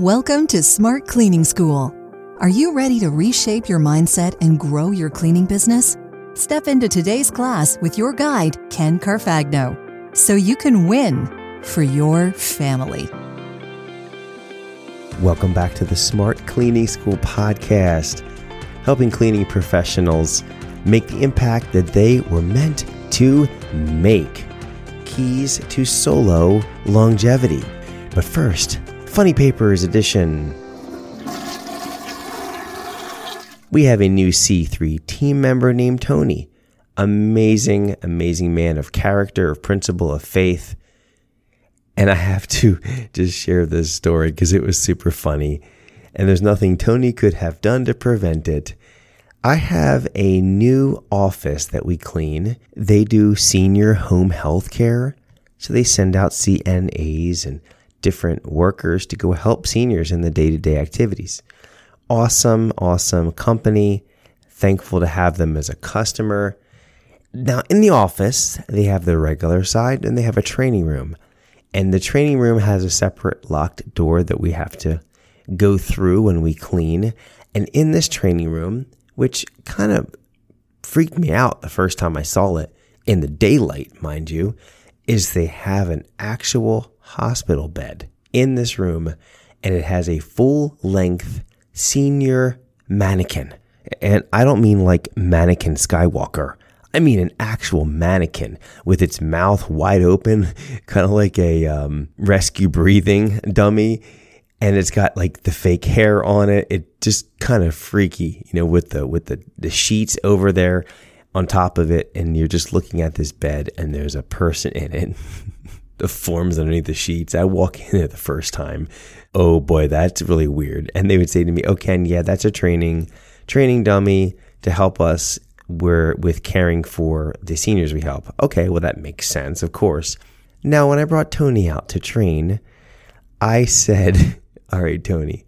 Welcome to Smart Cleaning School. Are you ready to reshape your mindset and grow your cleaning business? Step into today's class with your guide, Ken Carfagno, so you can win for your family. Welcome back to the Smart Cleaning School podcast, helping cleaning professionals make the impact that they were meant to make. Keys to solo longevity. But first, Funny Papers edition. We have a new C3 team member named Tony. Amazing, amazing man of character, of principle, of faith. And I have to just share this story because it was super funny. And there's nothing Tony could have done to prevent it. I have a new office that we clean. They do senior home health care. So they send out CNAs and different workers to go help seniors in the day to day activities. Awesome, awesome company. Thankful to have them as a customer. Now, in the office, they have the regular side and they have a training room. And the training room has a separate locked door that we have to go through when we clean. And in this training room, which kind of freaked me out the first time I saw it in the daylight, mind you, is they have an actual hospital bed in this room and it has a full length senior mannequin. And I don't mean like mannequin Skywalker. I mean an actual mannequin with its mouth wide open, kind of like a um, rescue breathing dummy. And it's got like the fake hair on it. It just kind of freaky, you know, with the with the, the sheets over there on top of it, and you're just looking at this bed, and there's a person in it. the forms underneath the sheets. I walk in there the first time. Oh boy, that's really weird. And they would say to me, "Oh Ken, yeah, that's a training training dummy to help us we're with caring for the seniors we help." Okay, well that makes sense, of course. Now, when I brought Tony out to train, I said, "All right, Tony,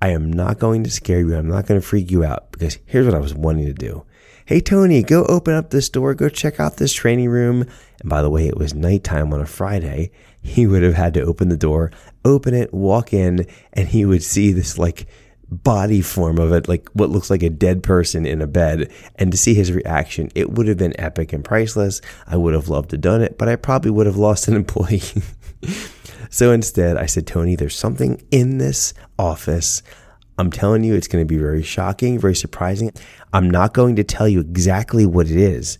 I am not going to scare you. I'm not going to freak you out because here's what I was wanting to do. Hey, Tony, go open up this door, go check out this training room. And by the way, it was nighttime on a Friday. He would have had to open the door, open it, walk in, and he would see this like body form of it, like what looks like a dead person in a bed. And to see his reaction, it would have been epic and priceless. I would have loved to done it, but I probably would have lost an employee. So instead, I said, Tony, there's something in this office I'm telling you, it's going to be very shocking, very surprising. I'm not going to tell you exactly what it is,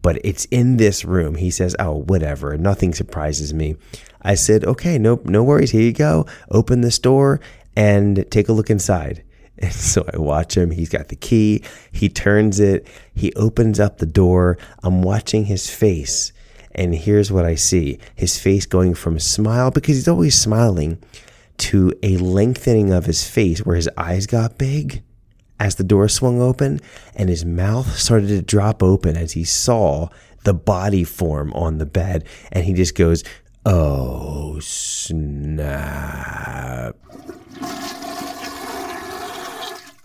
but it's in this room. He says, Oh, whatever. Nothing surprises me. I said, Okay, no, no worries. Here you go. Open this door and take a look inside. And so I watch him. He's got the key. He turns it. He opens up the door. I'm watching his face. And here's what I see his face going from a smile because he's always smiling to a lengthening of his face where his eyes got big as the door swung open and his mouth started to drop open as he saw the body form on the bed. And he just goes, Oh, snap.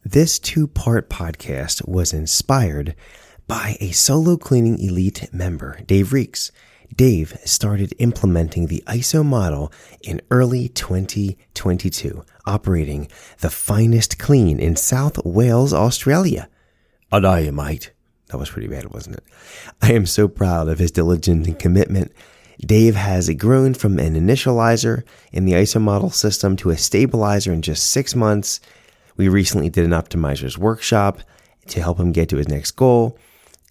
This two part podcast was inspired by a solo cleaning elite member, Dave Reeks. Dave started implementing the ISO model in early 2022, operating the finest clean in South Wales, Australia. You, mate. That was pretty bad, wasn't it? I am so proud of his diligence and commitment. Dave has grown from an initializer in the ISO model system to a stabilizer in just six months. We recently did an optimizer's workshop to help him get to his next goal.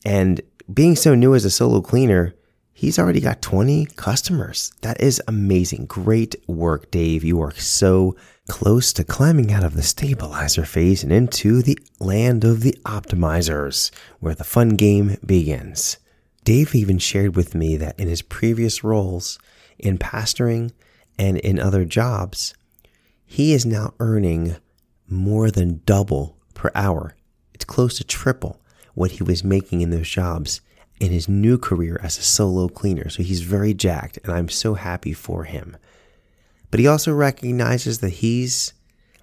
And being so new as a solo cleaner, he's already got 20 customers. That is amazing. Great work, Dave. You are so close to climbing out of the stabilizer phase and into the land of the optimizers, where the fun game begins. Dave even shared with me that in his previous roles in pastoring and in other jobs, he is now earning more than double per hour. It's close to triple what he was making in those jobs in his new career as a solo cleaner. So he's very jacked, and I'm so happy for him. But he also recognizes that he's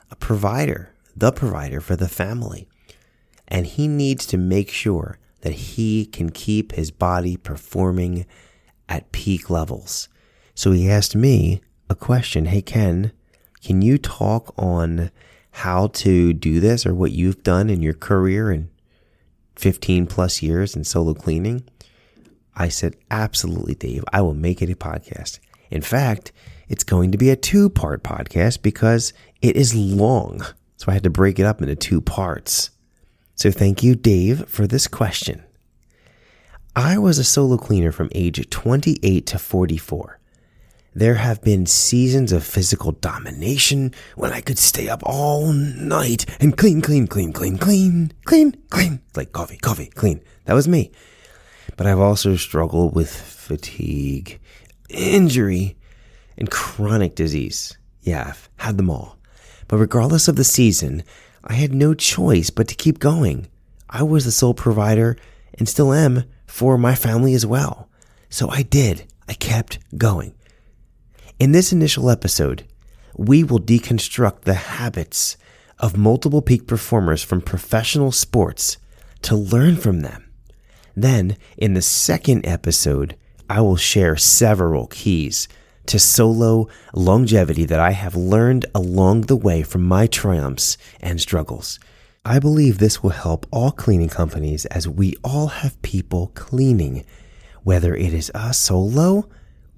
a provider, the provider for the family. And he needs to make sure that he can keep his body performing at peak levels. So he asked me a question Hey, Ken, Can you talk on how to do this or what you've done in your career in 15 plus years in solo cleaning? I said, Absolutely, Dave. I will make it a podcast. In fact, it's going to be a two part podcast because it is long. So I had to break it up into two parts. So thank you, Dave, for this question. I was a solo cleaner from age 28 to 44. There have been seasons of physical domination when I could stay up all night and clean, clean, clean, clean, clean, clean, clean, like coffee, coffee, clean. That was me. But I've also struggled with fatigue, injury, and chronic disease. Yeah, I've had them all. But regardless of the season, I had no choice but to keep going. I was the sole provider and still am for my family as well. So I did. I kept going. In this initial episode, we will deconstruct the habits of multiple peak performers from professional sports to learn from them. Then, in the second episode, I will share several keys to solo longevity that I have learned along the way from my triumphs and struggles. I believe this will help all cleaning companies as we all have people cleaning, whether it is a solo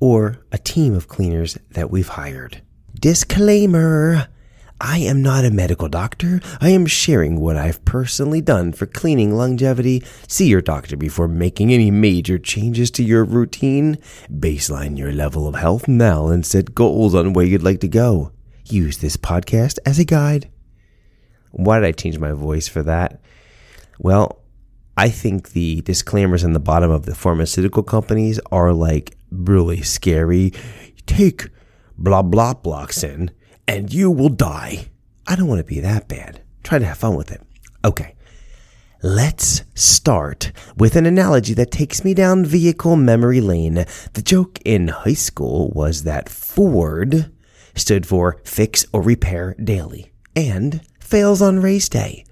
or a team of cleaners that we've hired. Disclaimer I am not a medical doctor. I am sharing what I've personally done for cleaning longevity. See your doctor before making any major changes to your routine. Baseline your level of health now and set goals on where you'd like to go. Use this podcast as a guide. Why did I change my voice for that? Well, I think the disclaimers on the bottom of the pharmaceutical companies are like really scary. Take blah blah blocks in and you will die. I don't want to be that bad. Try to have fun with it. Okay. Let's start with an analogy that takes me down vehicle memory lane. The joke in high school was that Ford stood for fix or repair daily and fails on race day.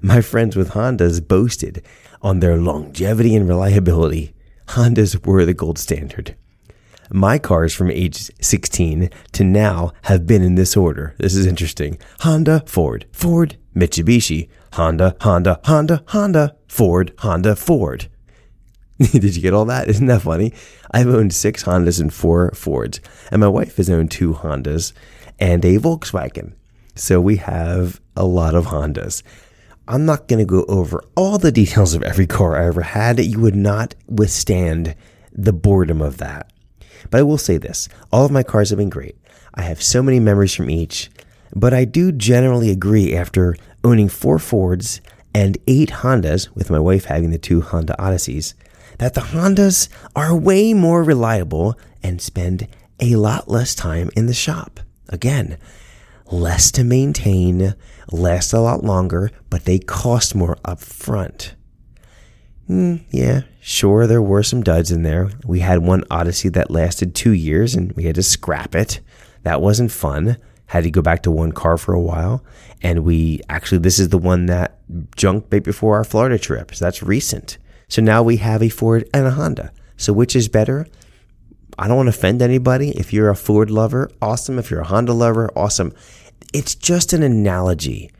My friends with Hondas boasted on their longevity and reliability. Hondas were the gold standard. My cars from age 16 to now have been in this order. This is interesting. Honda, Ford, Ford, Mitsubishi, Honda, Honda, Honda, Honda, Ford, Honda, Ford. Did you get all that? Isn't that funny? I've owned six Hondas and four Fords, and my wife has owned two Hondas and a Volkswagen. So we have a lot of Hondas. I'm not going to go over all the details of every car I ever had. You would not withstand the boredom of that. But I will say this all of my cars have been great. I have so many memories from each, but I do generally agree after owning four Fords and eight Hondas, with my wife having the two Honda Odysseys, that the Hondas are way more reliable and spend a lot less time in the shop. Again, less to maintain, last a lot longer, but they cost more up front. Mm, yeah, sure, there were some duds in there. We had one Odyssey that lasted two years and we had to scrap it. That wasn't fun. Had to go back to one car for a while. And we actually, this is the one that junked right before our Florida trip. So that's recent. So now we have a Ford and a Honda. So which is better? I don't want to offend anybody. If you're a Ford lover, awesome. If you're a Honda lover, awesome. It's just an analogy.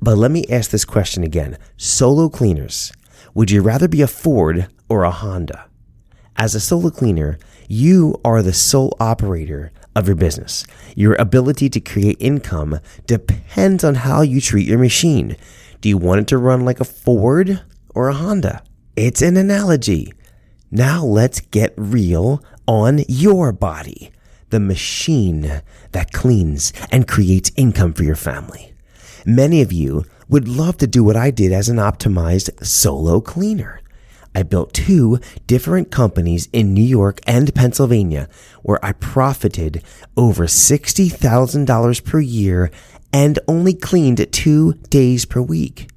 But let me ask this question again. Solo cleaners, would you rather be a Ford or a Honda? As a solo cleaner, you are the sole operator of your business. Your ability to create income depends on how you treat your machine. Do you want it to run like a Ford or a Honda? It's an analogy. Now let's get real on your body, the machine that cleans and creates income for your family. Many of you would love to do what I did as an optimized solo cleaner. I built two different companies in New York and Pennsylvania where I profited over $60,000 per year and only cleaned two days per week.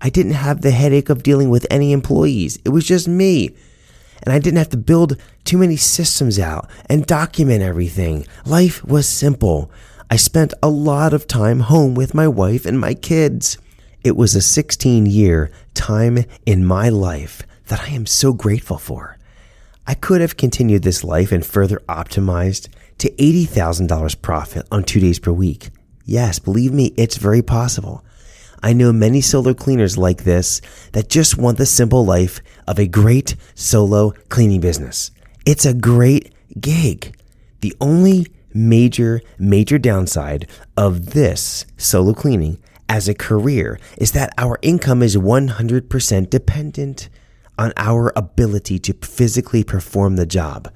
I didn't have the headache of dealing with any employees. It was just me. And I didn't have to build too many systems out and document everything. Life was simple. I spent a lot of time home with my wife and my kids. It was a 16 year time in my life that I am so grateful for. I could have continued this life and further optimized to $80,000 profit on two days per week. Yes, believe me, it's very possible. I know many solo cleaners like this that just want the simple life of a great solo cleaning business. It's a great gig. The only major, major downside of this solo cleaning as a career is that our income is 100% dependent on our ability to physically perform the job.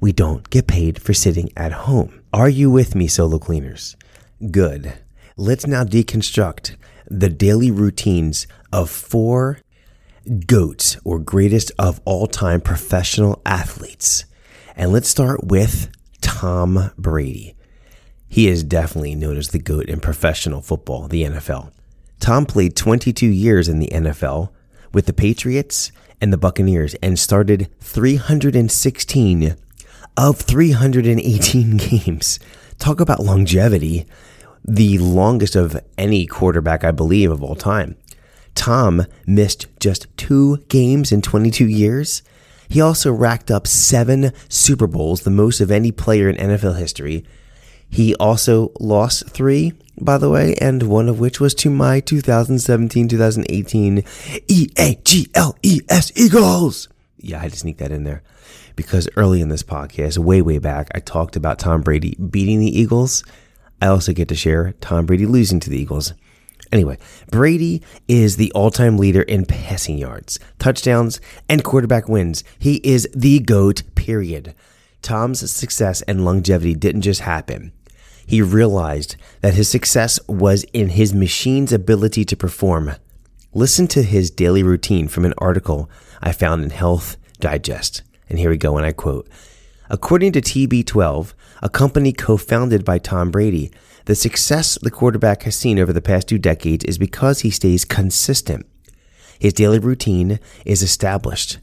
We don't get paid for sitting at home. Are you with me, solo cleaners? Good. Let's now deconstruct the daily routines of four GOATs or greatest of all time professional athletes. And let's start with Tom Brady. He is definitely known as the GOAT in professional football, the NFL. Tom played 22 years in the NFL with the Patriots and the Buccaneers and started 316 of 318 games. Talk about longevity. The longest of any quarterback, I believe, of all time. Tom missed just two games in 22 years. He also racked up seven Super Bowls, the most of any player in NFL history, he also lost three, by the way, and one of which was to my 2017 2018 E A G L E S Eagles. Yeah, I had to sneak that in there because early in this podcast, way, way back, I talked about Tom Brady beating the Eagles. I also get to share Tom Brady losing to the Eagles. Anyway, Brady is the all time leader in passing yards, touchdowns, and quarterback wins. He is the GOAT, period. Tom's success and longevity didn't just happen he realized that his success was in his machine's ability to perform. Listen to his daily routine from an article I found in Health Digest. And here we go, and I quote According to TB12, a company co founded by Tom Brady, the success the quarterback has seen over the past two decades is because he stays consistent. His daily routine is established,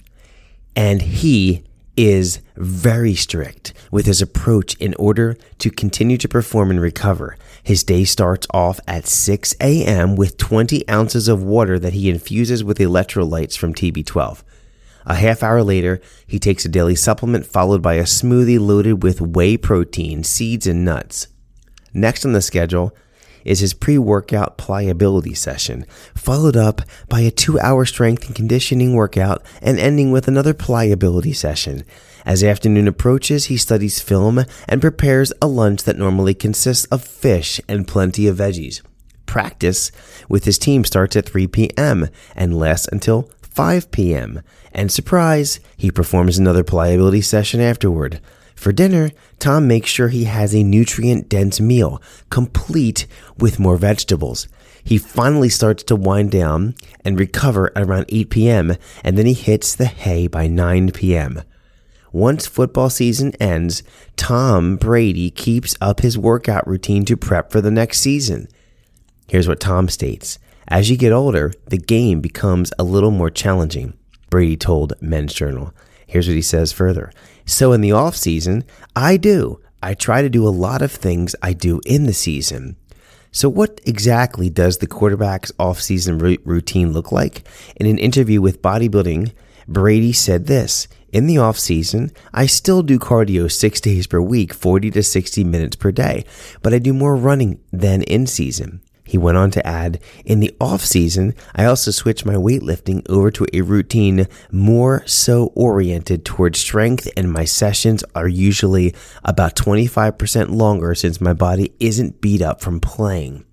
and he is very strict with his approach in order to continue to perform and recover. His day starts off at 6 a.m. with 20 ounces of water that he infuses with electrolytes from TB12. A half hour later, he takes a daily supplement followed by a smoothie loaded with whey protein, seeds, and nuts. Next on the schedule is his pre workout pliability session, followed up by a two hour strength and conditioning workout and ending with another pliability session. As afternoon approaches, he studies film and prepares a lunch that normally consists of fish and plenty of veggies. Practice with his team starts at 3 p.m. and lasts until 5 p.m. And surprise, he performs another pliability session afterward. For dinner, Tom makes sure he has a nutrient dense meal, complete with more vegetables. He finally starts to wind down and recover at around 8 p.m., and then he hits the hay by 9 p.m. Once football season ends, Tom Brady keeps up his workout routine to prep for the next season. Here's what Tom states As you get older, the game becomes a little more challenging, Brady told Men's Journal. Here's what he says further. So in the off season, I do. I try to do a lot of things I do in the season. So what exactly does the quarterback's off-season routine look like? In an interview with Bodybuilding, Brady said this, in the off season, I still do cardio six days per week, 40 to 60 minutes per day, but I do more running than in season. He went on to add, in the off season, I also switch my weightlifting over to a routine more so oriented towards strength and my sessions are usually about 25% longer since my body isn't beat up from playing.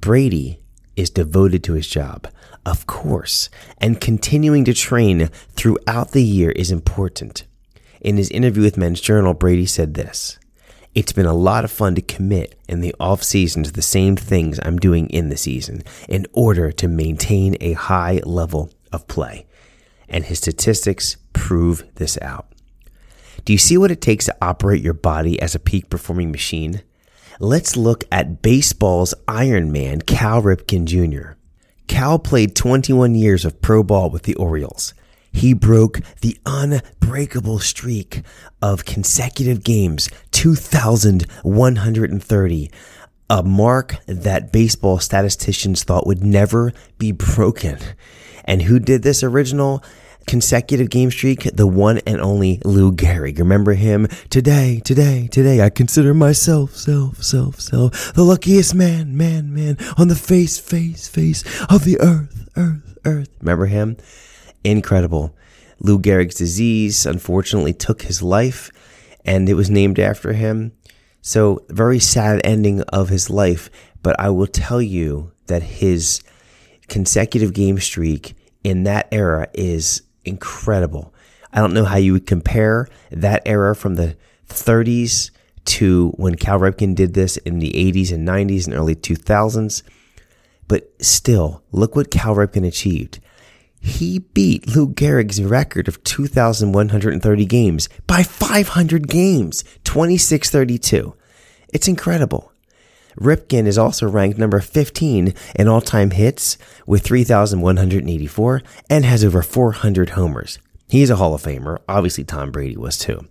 Brady is devoted to his job, of course, and continuing to train throughout the year is important. In his interview with Men's Journal, Brady said this. It's been a lot of fun to commit in the off season to the same things I'm doing in the season in order to maintain a high level of play. And his statistics prove this out. Do you see what it takes to operate your body as a peak performing machine? Let's look at baseball's Iron Man, Cal Ripken Jr. Cal played 21 years of pro ball with the Orioles he broke the unbreakable streak of consecutive games, 2,130, a mark that baseball statisticians thought would never be broken. And who did this original consecutive game streak, the one and only Lou Gehrig. Remember him? Today, today, today, I consider myself, self, self, self, the luckiest man, man, man on the face, face, face of the earth, earth, earth. Remember him? Incredible. Lou Gehrig's disease unfortunately took his life and it was named after him. So, very sad ending of his life. But I will tell you that his consecutive game streak in that era is incredible. I don't know how you would compare that era from the 30s to when Cal Ripken did this in the 80s and 90s and early 2000s. But still, look what Cal Ripken achieved. He beat Lou Gehrig's record of 2,130 games by 500 games, 2632. It's incredible. Ripken is also ranked number 15 in all time hits with 3,184 and has over 400 homers. He's a Hall of Famer. Obviously, Tom Brady was too.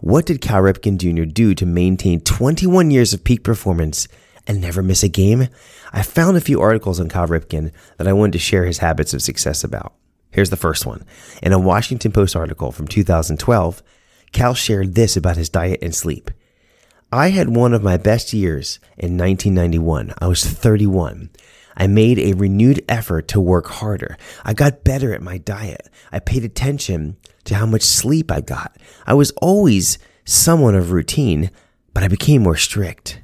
What did Cal Ripken Jr. do to maintain 21 years of peak performance and never miss a game? I found a few articles on Cal Ripken that I wanted to share his habits of success about. Here's the first one. In a Washington Post article from 2012, Cal shared this about his diet and sleep. I had one of my best years in 1991. I was 31. I made a renewed effort to work harder. I got better at my diet. I paid attention to how much sleep I got. I was always somewhat of routine, but I became more strict.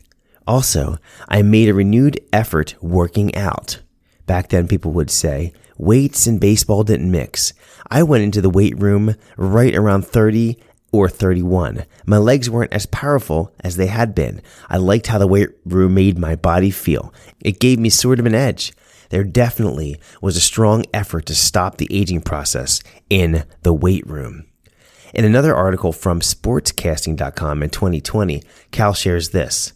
Also, I made a renewed effort working out. Back then, people would say weights and baseball didn't mix. I went into the weight room right around 30 or 31. My legs weren't as powerful as they had been. I liked how the weight room made my body feel. It gave me sort of an edge. There definitely was a strong effort to stop the aging process in the weight room. In another article from sportscasting.com in 2020, Cal shares this.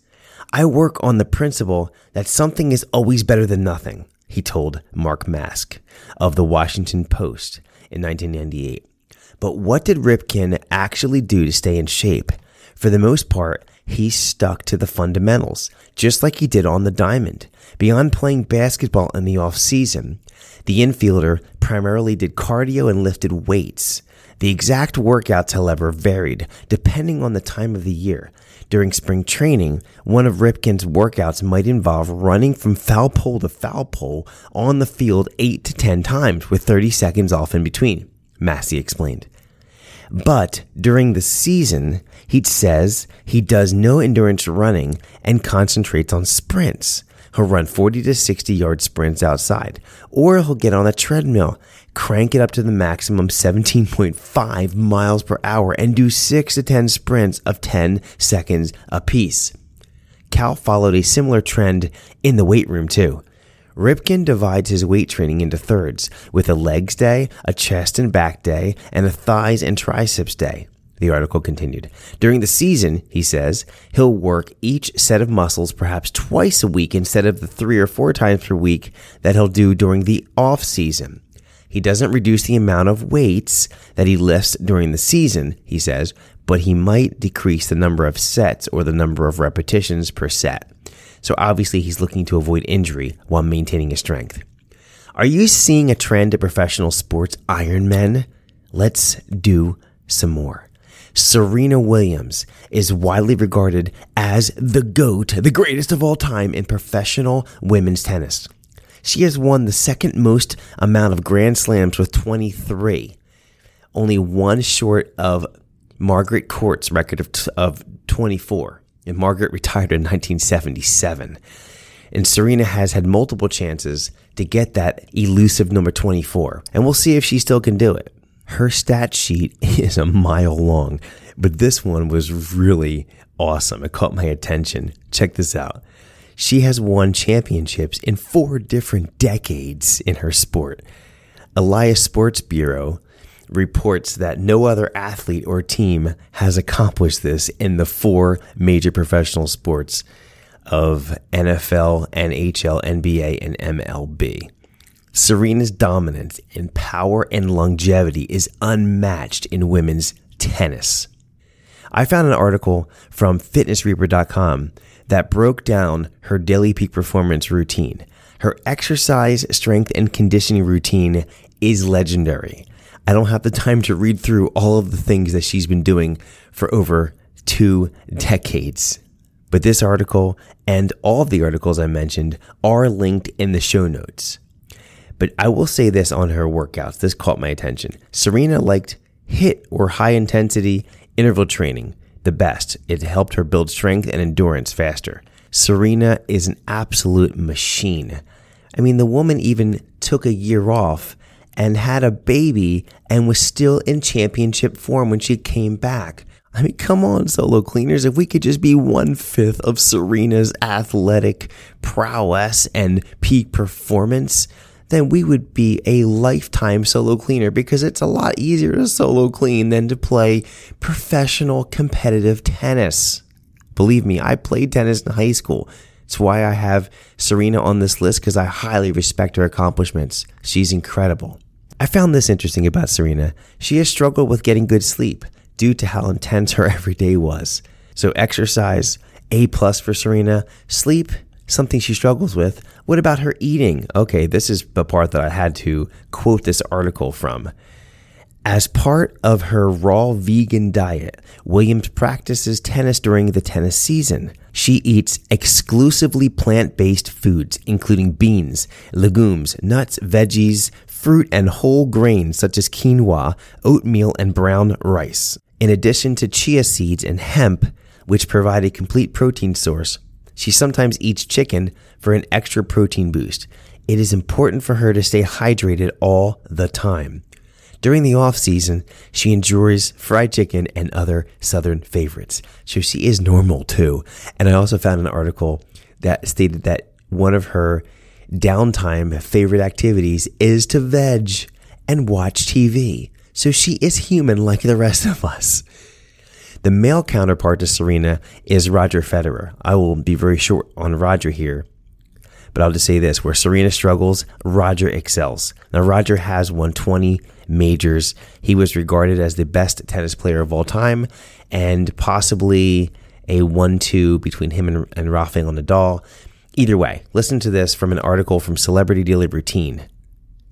I work on the principle that something is always better than nothing, he told Mark Maske of the Washington Post in 1998. But what did Ripken actually do to stay in shape? For the most part, he stuck to the fundamentals, just like he did on the diamond. Beyond playing basketball in the off season, the infielder primarily did cardio and lifted weights. The exact workouts, however, varied depending on the time of the year. During spring training, one of Ripken's workouts might involve running from foul pole to foul pole on the field 8 to 10 times with 30 seconds off in between. Maske explained. But during the season, he says he does no endurance running and concentrates on sprints. He'll run 40 to 60 yard sprints outside, or he'll get on a treadmill, crank it up to the maximum 17.5 miles per hour, and do 6 to 10 sprints of 10 seconds apiece. Cal followed a similar trend in the weight room, too. Ripken divides his weight training into thirds, with a legs day, a chest and back day, and a thighs and triceps day. The article continued. During the season, he says, he'll work each set of muscles perhaps twice a week instead of the three or four times per week that he'll do during the off season. He doesn't reduce the amount of weights that he lifts during the season, he says, but he might decrease the number of sets or the number of repetitions per set. So obviously he's looking to avoid injury while maintaining his strength. Are you seeing a trend of professional sports Ironmen? Let's do some more. Serena Williams is widely regarded as the GOAT, the greatest of all time in professional women's tennis. She has won the second most amount of Grand Slams with 23, only one short of Margaret Court's record of, t- of 24 and Margaret retired in 1977. And Serena has had multiple chances to get that elusive number 24. And we'll see if she still can do it. Her stat sheet is a mile long, but this one was really awesome. It caught my attention. Check this out. She has won championships in four different decades in her sport. Elias Sports Bureau reports that no other athlete or team has accomplished this in the four major professional sports of NFL, NHL, NBA, and MLB. Serena's dominance in power and longevity is unmatched in women's tennis. I found an article from fitnessreaper.com that broke down her daily peak performance routine. Her exercise, strength, and conditioning routine is legendary. I don't have the time to read through all of the things that she's been doing for over two decades. But this article and all of the articles I mentioned are linked in the show notes. But I will say this on her workouts. This caught my attention. Serena liked HIIT or high intensity interval training the best. It helped her build strength and endurance faster. Serena is an absolute machine. I mean, the woman even took a year off and had a baby and was still in championship form when she came back. I mean, come on, solo cleaners. If we could just be one fifth of Serena's athletic prowess and peak performance, then we would be a lifetime solo cleaner because it's a lot easier to solo clean than to play professional competitive tennis. Believe me, I played tennis in high school. It's why I have Serena on this list because I highly respect her accomplishments. She's incredible. I found this interesting about Serena. She has struggled with getting good sleep due to how intense her everyday was. So exercise, A plus for Serena. Sleep, something she struggles with. What about her eating? Okay, this is the part that I had to quote this article from. As part of her raw vegan diet, Williams practices tennis during the tennis season. She eats exclusively plant based foods, including beans, legumes, nuts, veggies, fruit, and whole grains such as quinoa, oatmeal, and brown rice. In addition to chia seeds and hemp, which provide a complete protein source, she sometimes eats chicken for an extra protein boost. It is important for her to stay hydrated all the time. During the off season, she enjoys fried chicken and other southern favorites. So she is normal too. And I also found an article that stated that one of her downtime favorite activities is to veg and watch TV. So she is human like the rest of us. The male counterpart to Serena is Roger Federer. I will be very short on Roger here but I'll just say this where Serena struggles, Roger excels. Now, Roger has won 20 majors. He was regarded as the best tennis player of all time and possibly a 1 2 between him and, and Rafael Nadal. Either way, listen to this from an article from Celebrity Daily Routine.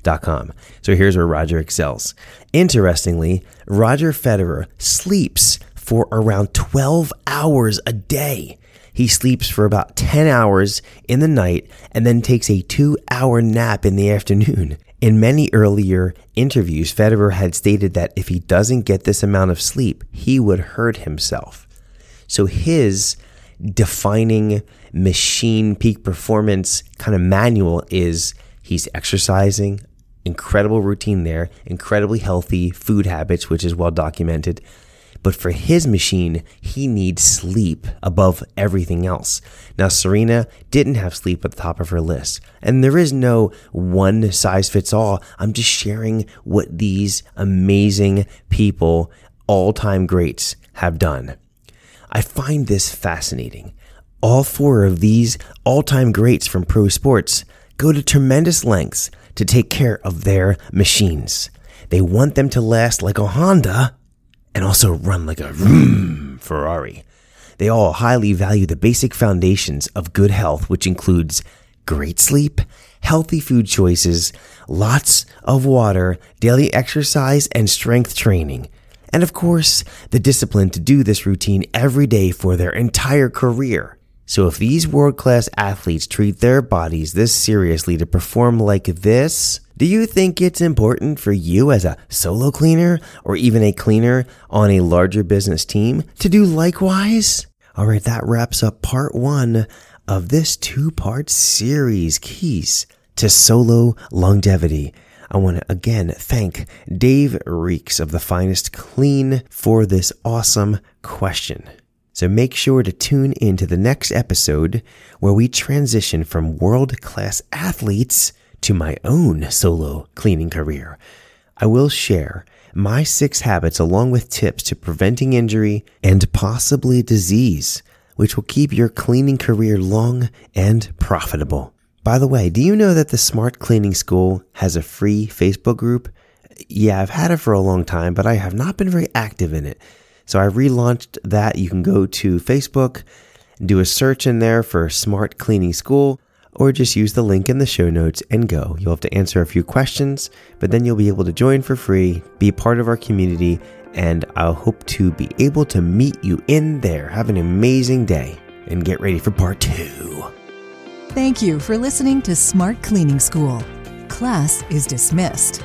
Com. So here's where Roger excels. Interestingly, Roger Federer sleeps for around 12 hours a day. He sleeps for about 10 hours in the night and then takes a two hour nap in the afternoon. In many earlier interviews, Federer had stated that if he doesn't get this amount of sleep, he would hurt himself. So his defining machine peak performance kind of manual is he's exercising, incredible routine there, incredibly healthy food habits, which is well documented, but for his machine, he needs sleep above everything else. Now, Serena didn't have sleep at the top of her list. And there is no one size fits all. I'm just sharing what these amazing people, all time greats, have done. I find this fascinating. All four of these all time greats from pro sports go to tremendous lengths to take care of their machines. They want them to last like a Honda and also run like a vroom Ferrari. They all highly value the basic foundations of good health, which includes great sleep, healthy food choices, lots of water, daily exercise, and strength training. And of course, the discipline to do this routine every day for their entire career. So if these world class athletes treat their bodies this seriously to perform like this, do you think it's important for you as a solo cleaner or even a cleaner on a larger business team to do likewise? All right, that wraps up part one of this two part series, Keys to Solo Longevity. I want to again thank Dave Reeks of the Finest Clean for this awesome question. So make sure to tune in to the next episode where we transition from world class athletes to my own solo cleaning career. I will share my six habits along with tips to preventing injury and possibly disease, which will keep your cleaning career long and profitable. By the way, do you know that the Smart Cleaning School has a free Facebook group? Yeah, I've had it for a long time, but I have not been very active in it. So I relaunched that. You can go to Facebook, do a search in there for Smart Cleaning School or just use the link in the show notes and go. You'll have to answer a few questions, but then you'll be able to join for free, be part of our community, and I'll hope to be able to meet you in there. Have an amazing day and get ready for part two. Thank you for listening to Smart Cleaning School. Class is dismissed.